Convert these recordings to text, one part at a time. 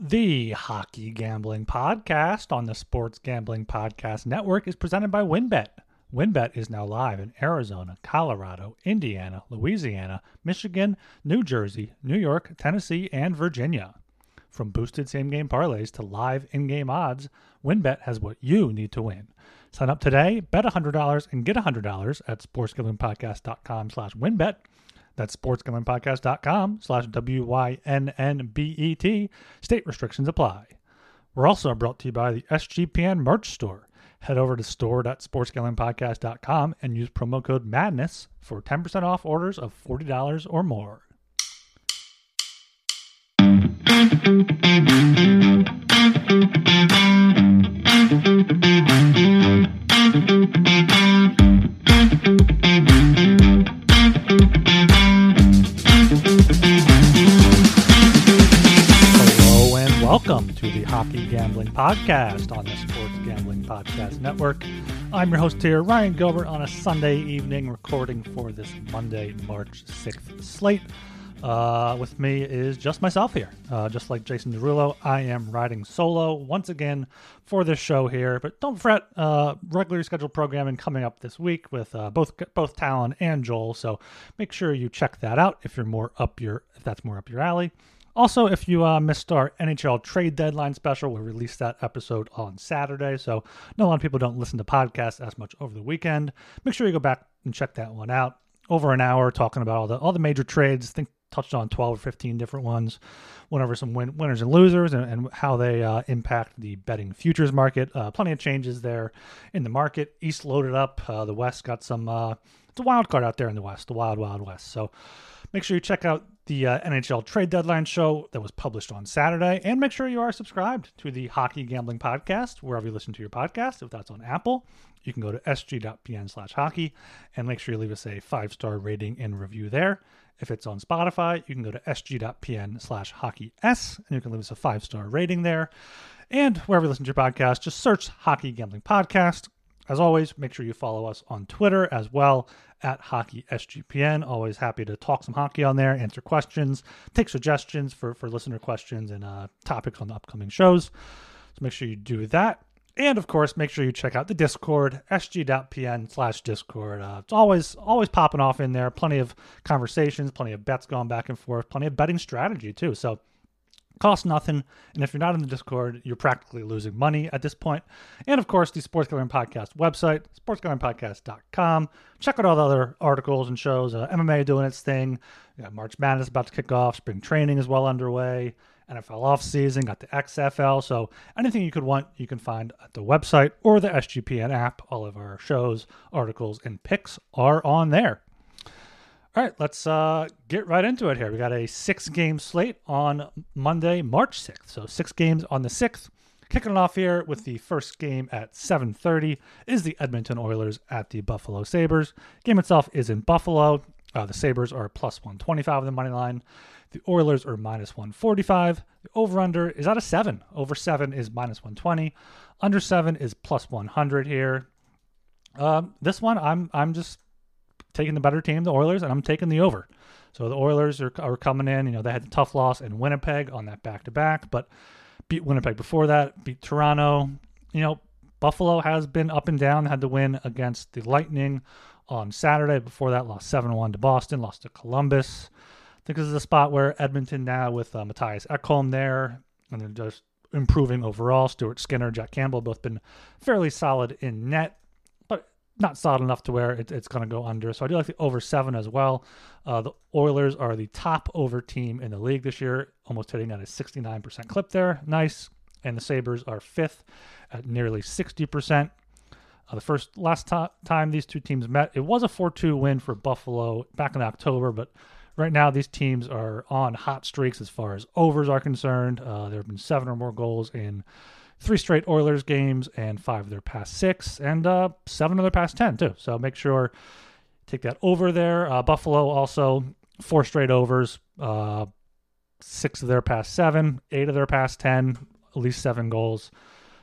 The Hockey Gambling Podcast on the Sports Gambling Podcast Network is presented by WynnBET. WynnBET is now live in Arizona, Colorado, Indiana, Louisiana, Michigan, New Jersey, New York, Tennessee, and Virginia. From boosted same game parlays to live in game odds, WynnBET has what you need to win. Sign up today, bet $100 and get $100 at sportsgamblingpodcast.com slash wynnbet. That's sportsgamblingpodcast.com slash W-Y-N-N-B-E-T. State restrictions apply. We're also brought to you by the SGPN merch store. Head over to store.sportsgamblingpodcast.com and use promo code MADNESS for 10% off orders of $40 or more. Podcast on the Sports Gambling Podcast Network. I'm your host here, Ryan Gilbert, on a Sunday evening, recording for this Monday, March 6th slate. Uh, with me is just myself here. Uh, just like Jason Derulo, I am riding solo once again for this show here. But don't fret, uh, regularly scheduled programming coming up this week with uh, both both Talon and Joel. So make sure you check that out if you're more up your if that's more up your alley. Also, if you uh, missed our NHL trade deadline special, we released that episode on Saturday. So, a lot of people don't listen to podcasts as much over the weekend. Make sure you go back and check that one out. Over an hour talking about all the all the major trades. I think touched on 12 or 15 different ones. Went over some win- winners and losers and, and how they uh, impact the betting futures market. Uh, plenty of changes there in the market. East loaded up. Uh, the West got some. Uh, it's a wild card out there in the West, the wild, wild West. So make sure you check out the uh, NHL trade deadline show that was published on Saturday. And make sure you are subscribed to the Hockey Gambling Podcast, wherever you listen to your podcast. If that's on Apple, you can go to sg.pn slash hockey and make sure you leave us a five star rating and review there. If it's on Spotify, you can go to sg.pn slash hockey s and you can leave us a five star rating there. And wherever you listen to your podcast, just search Hockey Gambling Podcast. As always, make sure you follow us on Twitter as well at Hockey SGPN. Always happy to talk some hockey on there, answer questions, take suggestions for, for listener questions and uh, topics on the upcoming shows. So make sure you do that. And of course, make sure you check out the Discord, sg.pn slash Discord. Uh, it's always always popping off in there. Plenty of conversations, plenty of bets going back and forth, plenty of betting strategy too. So costs nothing. And if you're not in the Discord, you're practically losing money at this point. And of course, the Sports Gambling Podcast website, sportsgamblingpodcast.com. Check out all the other articles and shows. Uh, MMA doing its thing. March Madness about to kick off. Spring training is well underway. NFL offseason, got the XFL. So anything you could want, you can find at the website or the SGPN app. All of our shows, articles, and picks are on there. All right, let's uh, get right into it here. We got a six game slate on Monday, March 6th. So six games on the 6th. Kicking it off here with the first game at 7:30 is the Edmonton Oilers at the Buffalo Sabres. Game itself is in Buffalo. Uh, the Sabres are plus 125 on the money line. The Oilers are minus 145. The over/under is out of seven. Over seven is minus 120. Under seven is plus 100 here. Um, this one, I'm I'm just taking the better team, the Oilers, and I'm taking the over. So the Oilers are, are coming in. You know, they had the tough loss in Winnipeg on that back to back, but beat Winnipeg before that, beat Toronto. You know, Buffalo has been up and down, had the win against the Lightning on Saturday. Before that, lost 7 1 to Boston, lost to Columbus. I think this is a spot where Edmonton now with uh, Matthias Ekholm there, and they're just improving overall. Stuart Skinner, Jack Campbell, both been fairly solid in net not solid enough to where it, it's going to go under. So I do like the over seven as well. Uh, the Oilers are the top over team in the league this year, almost hitting at a 69% clip there. Nice. And the Sabres are fifth at nearly 60%. Uh, the first last time these two teams met, it was a 4 2 win for Buffalo back in October, but right now these teams are on hot streaks as far as overs are concerned. Uh, there have been seven or more goals in three straight Oilers games and five of their past six, and uh, seven of their past 10, too. So make sure take that over there. Uh, Buffalo also four straight overs, uh, six of their past seven, eight of their past 10, at least seven goals.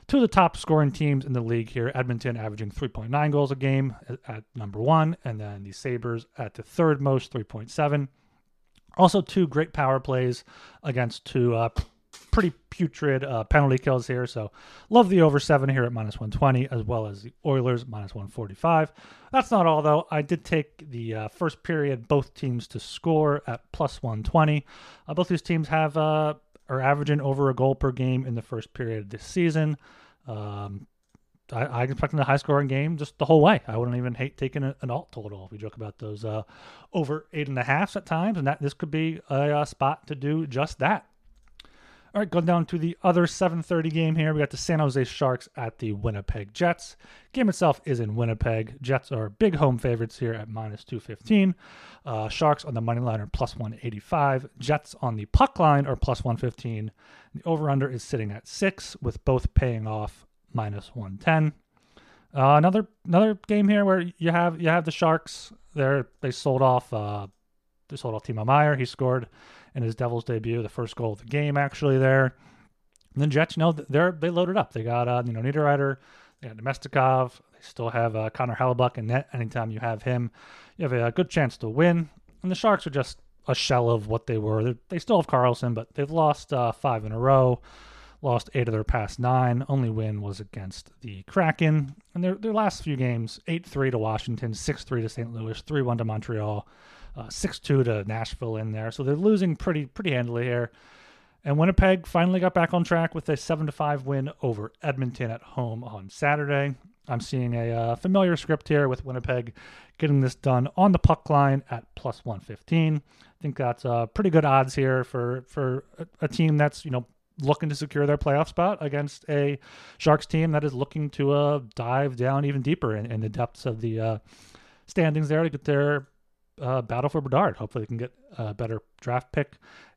Two of the top scoring teams in the league here Edmonton averaging 3.9 goals a game at, number one, and then the Sabres at the third most, 3.7. Also, two great power plays against two uh, pretty putrid uh, penalty kills here. So love the over seven here at minus 120, as well as the Oilers minus 145. That's not all, though. I did take the uh, first period, both teams to score at plus 120. Uh, both these teams have uh, are averaging over a goal per game in the first period of this season. Um, I, I expecting a high scoring game just the whole way. I wouldn't even hate taking a, an alt total. We joke about those uh, over eight and a halfs at times, and that this could be a, a spot to do just that. All right, going down to the other 7:30 game here. We got the San Jose Sharks at the Winnipeg Jets. Game itself is in Winnipeg. Jets are big home favorites here at minus 215. Uh, Sharks on the money line are plus 185. Jets on the puck line are plus 115. The over/under is sitting at six, with both paying off minus 110. Uh, another another game here where you have you have the Sharks. They're they sold off uh, they sold off Timo Meier. He scored in his Devils debut, the first goal of the game actually there. And then Jets, you know, they're they loaded up. They got uh, you know Niederreiter, they got Namestnikov. They still have uh, Connor Hellebuyck in net. Anytime you have him, you have a good chance to win. And the Sharks are just a shell of what they were. They're, they still have Karlsson, but they've lost uh, five in a row. Lost eight of their past nine. Only win was against the Kraken. And their their last few games: eight three to Washington, six three to St. Louis, three one to Montreal six two to Nashville in there. So they're losing pretty pretty handily here. And Winnipeg finally got back on track with a seven to five win over Edmonton at home on Saturday. I'm seeing a uh, familiar script here with Winnipeg getting this done on the puck line at plus 115. I think that's uh, pretty good odds here for for a, a team that's you know looking to secure their playoff spot against a Sharks team that is looking to uh, dive down even deeper in, in the depths of the uh, standings there to get their uh, battle for Bedard. Hopefully, they can get a better draft pick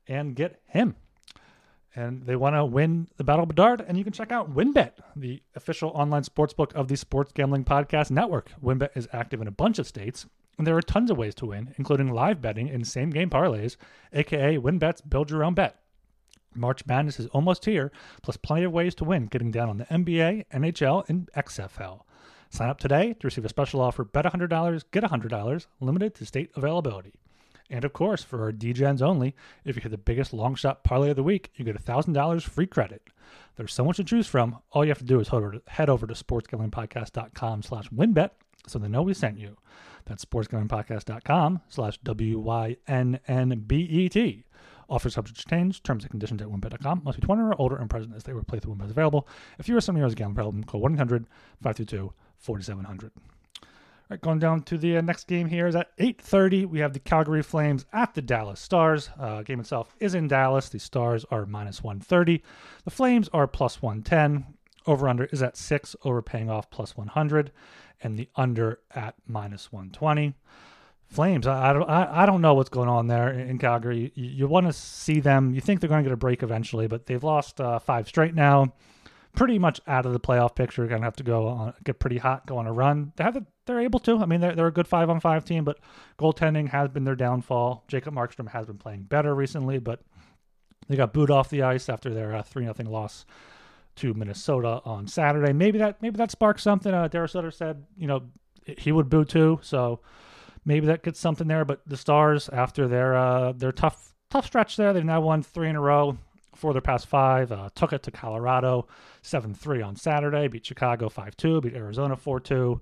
and get him. And they want to win the Battle of Bedard, and you can check out WynnBET, the official online sportsbook of the Sports Gambling Podcast Network. WynnBET is active in a bunch of states, and there are tons of ways to win, including live betting and same game parlays, aka WynnBET's Build Your Own Bet. March Madness is almost here, plus plenty of ways to win, getting down on the NBA, NHL, and XFL. Sign up today to receive a special offer bet $100, get $100, limited to state availability. And of course, for our DGens only, if you hit the biggest long shot parlay of the week, you get $1,000 free credit. There's so much to choose from. All you have to do is head over to sportsgamblingpodcast.com slash wynnbet so they know we sent you. That's sportsgamblingpodcast.com slash W-Y-N-N-B-E-T. Offers subject to change. Terms and conditions at wynnbet.com. Must be 20 or older and present as they were through wynnbet available. If you or someone a gambling problem, call 1-800-522 4,700. All right, going down to the uh, next game here is at 8:30. We have the Calgary Flames at the Dallas Stars. Uh, game itself is in Dallas. The Stars are minus 130. The Flames are plus 110. Over under is at six. Over paying off plus 100, and the under at minus 120. Flames, I, I don't, I, I don't know what's going on there in, Calgary. You, you want to see them. You think they're going to get a break eventually, but they've lost uh, five straight now pretty much out of the playoff picture. Going to have to go on, get pretty hot, go on a run. They have the, they're able to. I mean, they're, they're a good five on five team, but goaltending has been their downfall. Jacob Markstrom has been playing better recently, but they got booed off the ice after their uh, three uh, nothing loss to Minnesota on Saturday. Maybe that maybe that sparks something. Uh, Sutter said, you know, he would boo too, so maybe that gets something there. But the Stars, after their uh, their tough tough stretch there, they've now won three in a row four of their past five. Uh, took it to Colorado 7 3 on Saturday, beat Chicago 5 2, beat Arizona 4 2.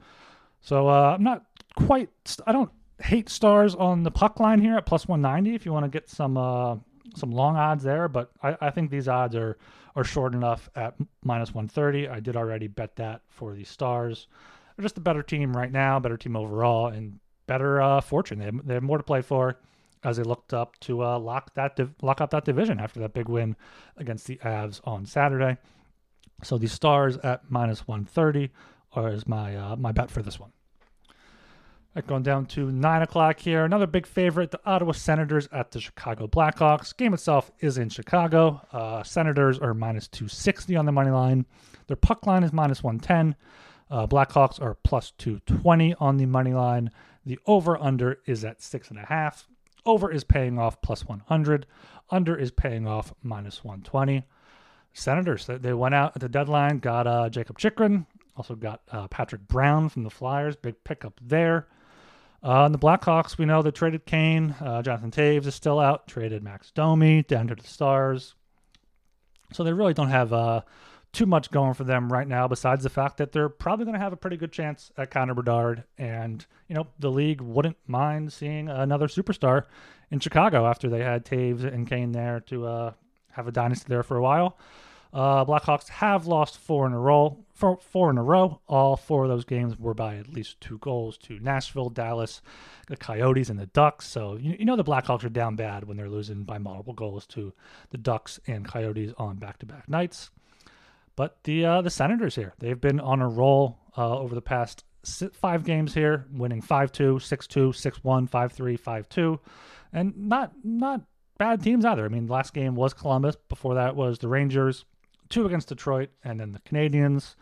So uh, I'm not quite, I don't hate stars on the puck line here at plus 190 if you want to get some. Uh, some long odds there, but I, I, think these odds are are short enough at minus 130. I did already bet that for the Stars. They're just a better team right now, better team overall, and better uh, fortune. They have, they have more to play for as they looked up to uh, lock that div- lock up that division after that big win against the Avs on Saturday. So the Stars at minus 130 are is my uh, my bet for this one. Right, going down to nine o'clock here. Another big favorite: the Ottawa Senators at the Chicago Blackhawks. Game itself is in Chicago. Uh, Senators are minus 260 on the money line. Their puck line is minus 110. Uh, Blackhawks are plus 220 on the money line. The over under is at six and a half. Over is paying off plus 100. Under is paying off minus 120. Senators, they went out at the deadline, got uh, Jakob Chychrun, also got uh, Patrick Brown from the Flyers, big pickup there. Uh, and the Blackhawks, we know they traded Kane. Uh, Jonathan Toews is still out. Traded Max Domi down to the Stars. So they really don't have uh, too much going for them right now, besides the fact that they're probably going to have a pretty good chance at Connor Bedard. And, you know, the league wouldn't mind seeing another superstar in Chicago after they had Toews and Kane there to uh, have a dynasty there for a while. Uh, Blackhawks have lost four in a row. Four, four in a row. All four of those games were by at least two goals to Nashville, Dallas, the Coyotes, and the Ducks. So you, you know the Blackhawks are down bad when they're losing by multiple goals to the Ducks and Coyotes on back-to-back nights. But the uh, the Senators here, they've been on a roll uh, over the past five games here, winning 5-2, 6-2, 6-1, 5-3, 5-2, and not not bad teams either. I mean, last game was Columbus. Before that was the Rangers, two against Detroit, and then the Canadiens.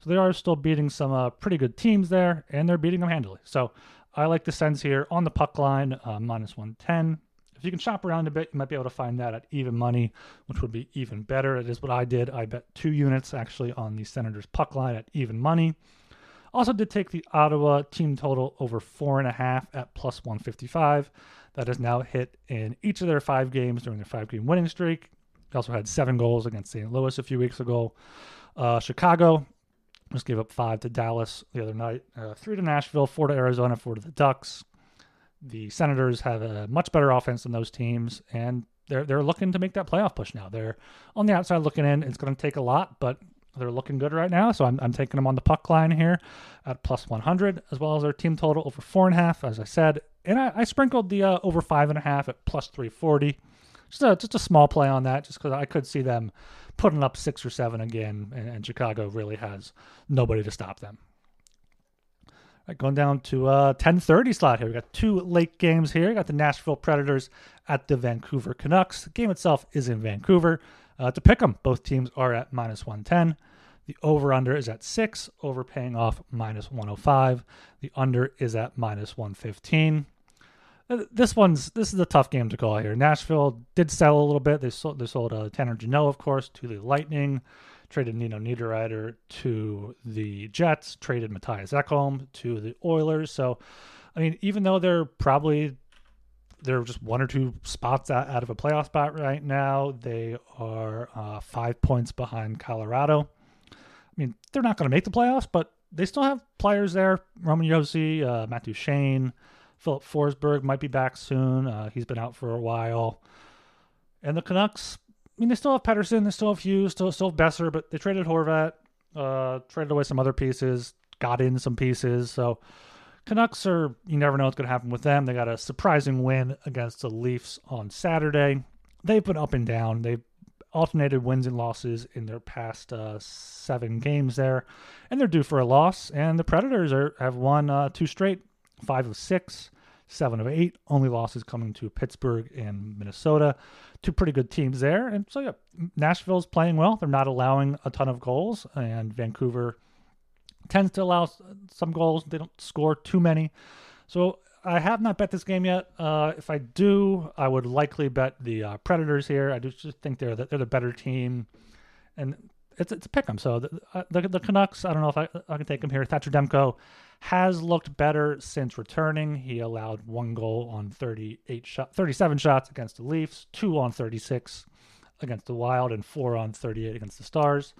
So they are still beating some uh, pretty good teams there, and they're beating them handily. So I like the Sens here on the puck line, uh, minus 110. If you can shop around a bit, you might be able to find that at even money, which would be even better. It is what I did. I bet two units actually on the Senators puck line at even money. Also did take the Ottawa team total over four and a half at plus 155. That has now hit in each of their five games during their five game winning streak. They also had seven goals against St. Louis a few weeks ago. Uh, Chicago just gave up five to Dallas the other night, uh, three to Nashville, four to Arizona, four to the Ducks. The Senators have a much better offense than those teams, and they're they're looking to make that playoff push now. They're on the outside looking in. It's going to take a lot, but they're looking good right now. So I'm, I'm taking them on the puck line here at plus 100, as well as their team total over four and a half, as I said. And I, I sprinkled the uh, over five and a half at plus 340 just a just a small play on that, just because I could see them putting up six or seven again, and, and Chicago really has nobody to stop them. Right, going down to uh 10:30 slot here. We got two late games here. We got the Nashville Predators at the Vancouver Canucks. The game itself is in Vancouver. Uh, to pick them, both teams are at minus 110. The over under is at six, over paying off minus 105. The under is at minus 115 this one's this is a tough game to call here. Nashville did sell a little bit. They sold they sold uh, Tanner Jeannot, of course, to the Lightning. Traded Nino Niederreiter to the Jets. Traded Matthias Ekholm to the Oilers. So, I mean, even though they're probably they're just one or two spots out, of a playoff spot right now, they are uh, five points behind Colorado. I mean, they're not going to make the playoffs, but they still have players there. Roman Josi, uh, Matt Duchene. Filip Forsberg might be back soon. Uh, he's been out for a while. And the Canucks, mean, they still have Pettersson, they still have Hughes, still, still have Boeser, but they traded Horvat, uh, traded away some other pieces, got in some pieces. So Canucks are, you never know what's going to happen with them. They got a surprising win against the Leafs on Saturday. They've been up and down. They've alternated wins and losses in their past uh, seven games there, and they're due for a loss. And the Predators are have won uh, two straight five of six, seven of eight. Only losses coming to Pittsburgh and Minnesota. Two pretty good teams there. And so, yeah, Nashville's playing well. They're not allowing a ton of goals, and Vancouver tends to allow some goals. They don't score too many. So I have not bet this game yet. Uh, if I do, I would likely bet the uh, Predators here. I just think they're the, they're the better team, and it's it's a pick 'em. So the, uh, the, the Canucks. I don't know if I I can take them here. Thatcher Demko has looked better since returning. He allowed one goal on 38 shot, 37 shots against the Leafs, two on 36 against the Wild, and four on 38 against the Stars.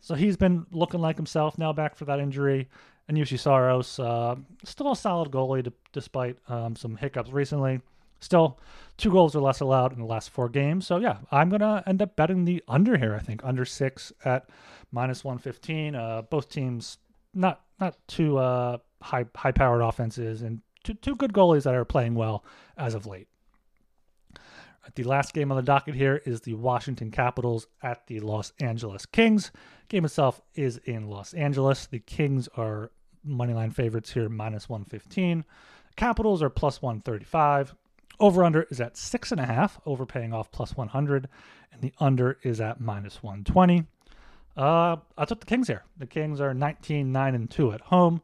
So he's been looking like himself now back for that injury. And Juuse Saros, uh, still a solid goalie despite um, some hiccups recently. Still, two goals or less allowed in the last four games. So yeah, I'm gonna end up betting the under here. I think under six at minus 115. Uh, both teams not not too uh, high high powered offenses and two, two good goalies that are playing well as of late. The last game on the docket here is the Washington Capitals at the Los Angeles Kings. Game itself is in Los Angeles. The Kings are moneyline favorites here, minus 115. Capitals are plus 135. Over under is at six and a half, overpaying off plus 100, and the under is at minus 120. Uh, I took the Kings here. The Kings are 19, 9, and 2 at home.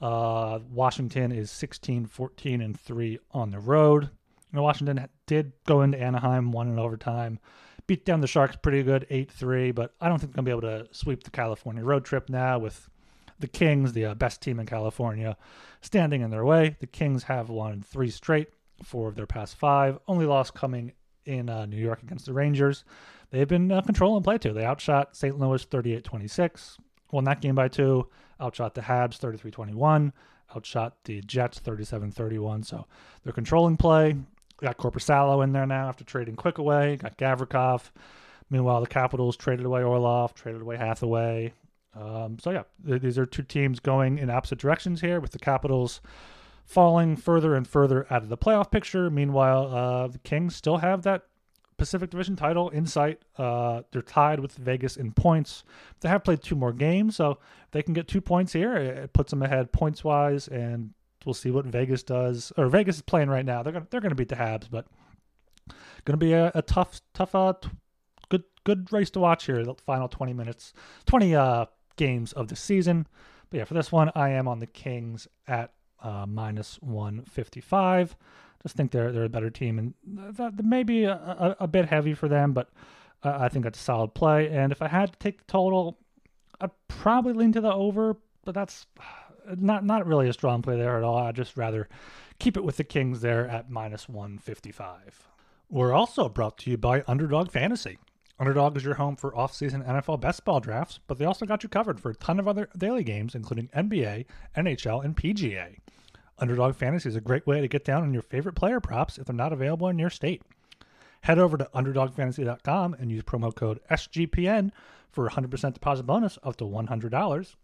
Uh, Washington is 16, 14, and 3 on the road. You know, Washington did go into Anaheim, won in overtime, beat down the Sharks pretty good, 8 3, but I don't think they're going to be able to sweep the California road trip now with the Kings, the uh, best team in California, standing in their way. The Kings have won three straight, four of their past five. Only loss coming in uh, New York against the Rangers. They've been uh, controlling play too. They outshot St. Louis 38 26, won that game by two, outshot the Habs 33 21, outshot the Jets 37 31. So they're controlling play. Got Korpisalo in there now after trading Quick away, got Gavrikov. Meanwhile, the Capitals traded away Orlov, traded away Hathaway. Um, so, yeah, th- these are two teams going in opposite directions here with the Capitals falling further and further out of the playoff picture. Meanwhile, uh, the Kings still have that Pacific Division title in sight. Uh, they're tied with Vegas in points. They have played two more games, so they can get two points here. It puts them ahead points wise, and we'll see what Vegas does. Or Vegas is playing right now. They're gonna they're gonna beat the Habs, but gonna be a, a tough tough uh t- good good race to watch here. The final twenty minutes, twenty uh games of the season. But yeah, for this one, I am on the Kings at uh, minus one fifty five just think they're they're a better team, and that, may be a, a, a, bit heavy for them, but uh, I think that's a solid play. And if I had to take the total, I'd probably lean to the over, but that's not not really a strong play there at all. I'd just rather keep it with the Kings there at minus 155. We're also brought to you by Underdog Fantasy. Underdog is your home for off-season NFL best ball drafts, but they also got you covered for a ton of other daily games, including NBA, NHL, and PGA. Underdog Fantasy is a great way to get down on your favorite player props if they're not available in your state. Head over to UnderdogFantasy.com and use promo code SGPN for 100% deposit bonus up to $100.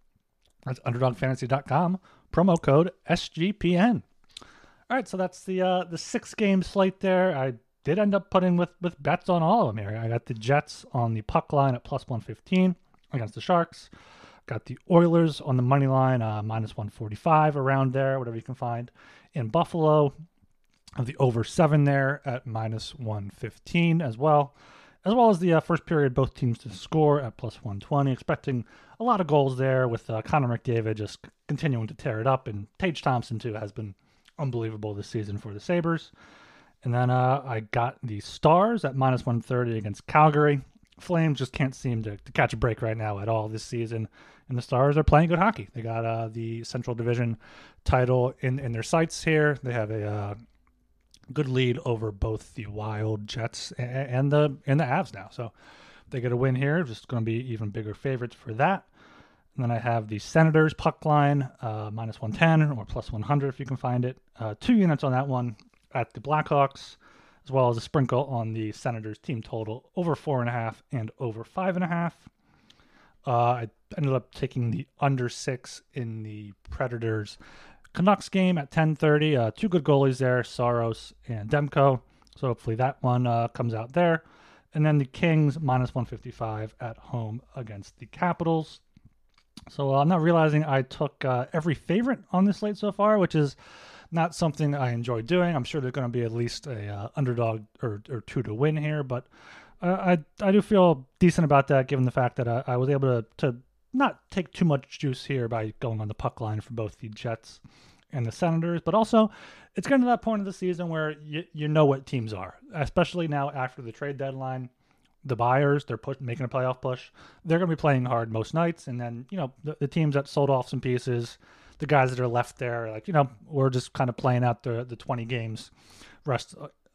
That's UnderdogFantasy.com, promo code SGPN. All right, so that's the uh, the six game slate there. I did end up putting with with bets on all of them here. I got the Jets on the puck line at plus 115 against the Sharks. Got the Oilers on the money line, uh, minus 145 around there, whatever you can find. In Buffalo, the over seven there at minus 115 as well, as well as the uh, first period, both teams to score at plus 120. Expecting a lot of goals there with uh, Connor McDavid just continuing to tear it up, and Tage Thompson too has been unbelievable this season for the Sabres. And then uh, I got the Stars at minus 130 against Calgary. Flames just can't seem to, to, catch a break right now at all this season. And the Stars are playing good hockey. They got uh, the Central Division title in, in their sights here. They have a uh, good lead over both the Wild Jets and, and the and the Avs now. So they get a win here. Just going to be even bigger favorites for that. And then I have the Senators puck line uh, minus 110 or plus 100 if you can find it. Uh, two units on that one at the Blackhawks as well as a sprinkle on the Senators team total over four and a half and over five and a half. Uh, I ended up taking the under six in the Predators Canucks game at 10:30. Uh, two good goalies there, Saros and Demko. So hopefully that one uh, comes out there. And then the Kings minus 155 at home against the Capitals. So uh, I'm not realizing I took uh, every favorite on this slate so far, which is not something I enjoy doing. I'm sure there's going to be at least a uh, underdog or, or two to win here, but uh, I I do feel decent about that given the fact that I, I was able to, to not take too much juice here by going on the puck line for both the Jets and the Senators, but also it's getting to that point of the season where you, you know what teams are, especially now after the trade deadline. The buyers, they're put, making a playoff push. They're going to be playing hard most nights. And then, you know, the, the teams that sold off some pieces, the guys that are left there, are like you know, we're just kind of playing out the the 20 games rest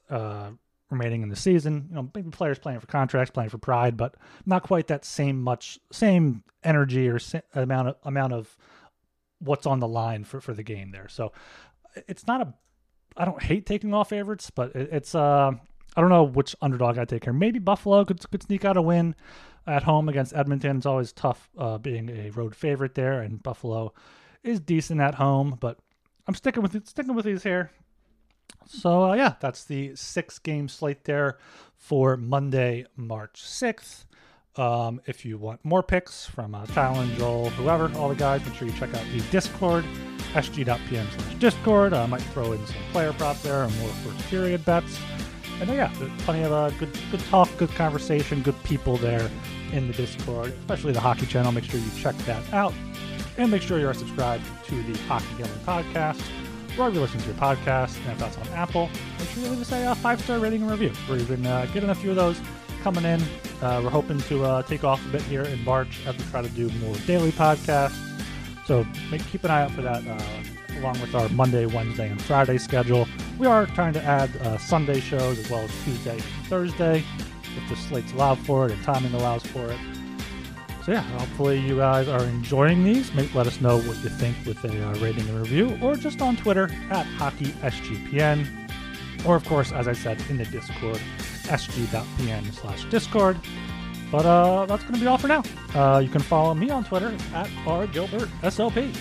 uh, remaining in the season. You know, maybe players playing for contracts, playing for pride, but not quite that same much same energy or amount of amount of what's on the line for for the game there. So it's not a I don't hate taking off favorites, but it, it's uh I don't know which underdog I take here. Maybe Buffalo could could sneak out a win at home against Edmonton. It's always tough uh, being a road favorite there, and Buffalo is decent at home, but I'm sticking with it, sticking with these here. So uh, yeah, that's the six game slate there for Monday, March 6th. Um, if you want more picks from uh, Talon, Joel, whoever, all the guys, make sure you check out the Discord, sg.pn slash Discord. I might throw in some player prop there and more first period bets. And uh, yeah, plenty of uh, good, good talk, good conversation, good people there in the Discord, especially the hockey channel. Make sure you check that out. And make sure you are subscribed to the Hockey Gambling Podcast, wherever you listen to your podcast. And if that's on Apple, make sure you leave us a uh, five star rating and review. We're even uh, getting a few of those coming in. Uh, we're hoping to uh, take off a bit here in March as we try to do more daily podcasts. So make, keep an eye out for that, uh, along with our Monday, Wednesday, and Friday schedule. We are trying to add uh, Sunday shows as well as Tuesday and Thursday. if the slates allow for it and timing allows for it. So yeah, hopefully you guys are enjoying these. Let us know what you think with a uh, rating and review, or just on Twitter at HockeySGPN, or of course, as I said, in the Discord, sg.pn slash Discord. But uh, that's going to be all for now. Uh, you can follow me on Twitter at rgilbertsop.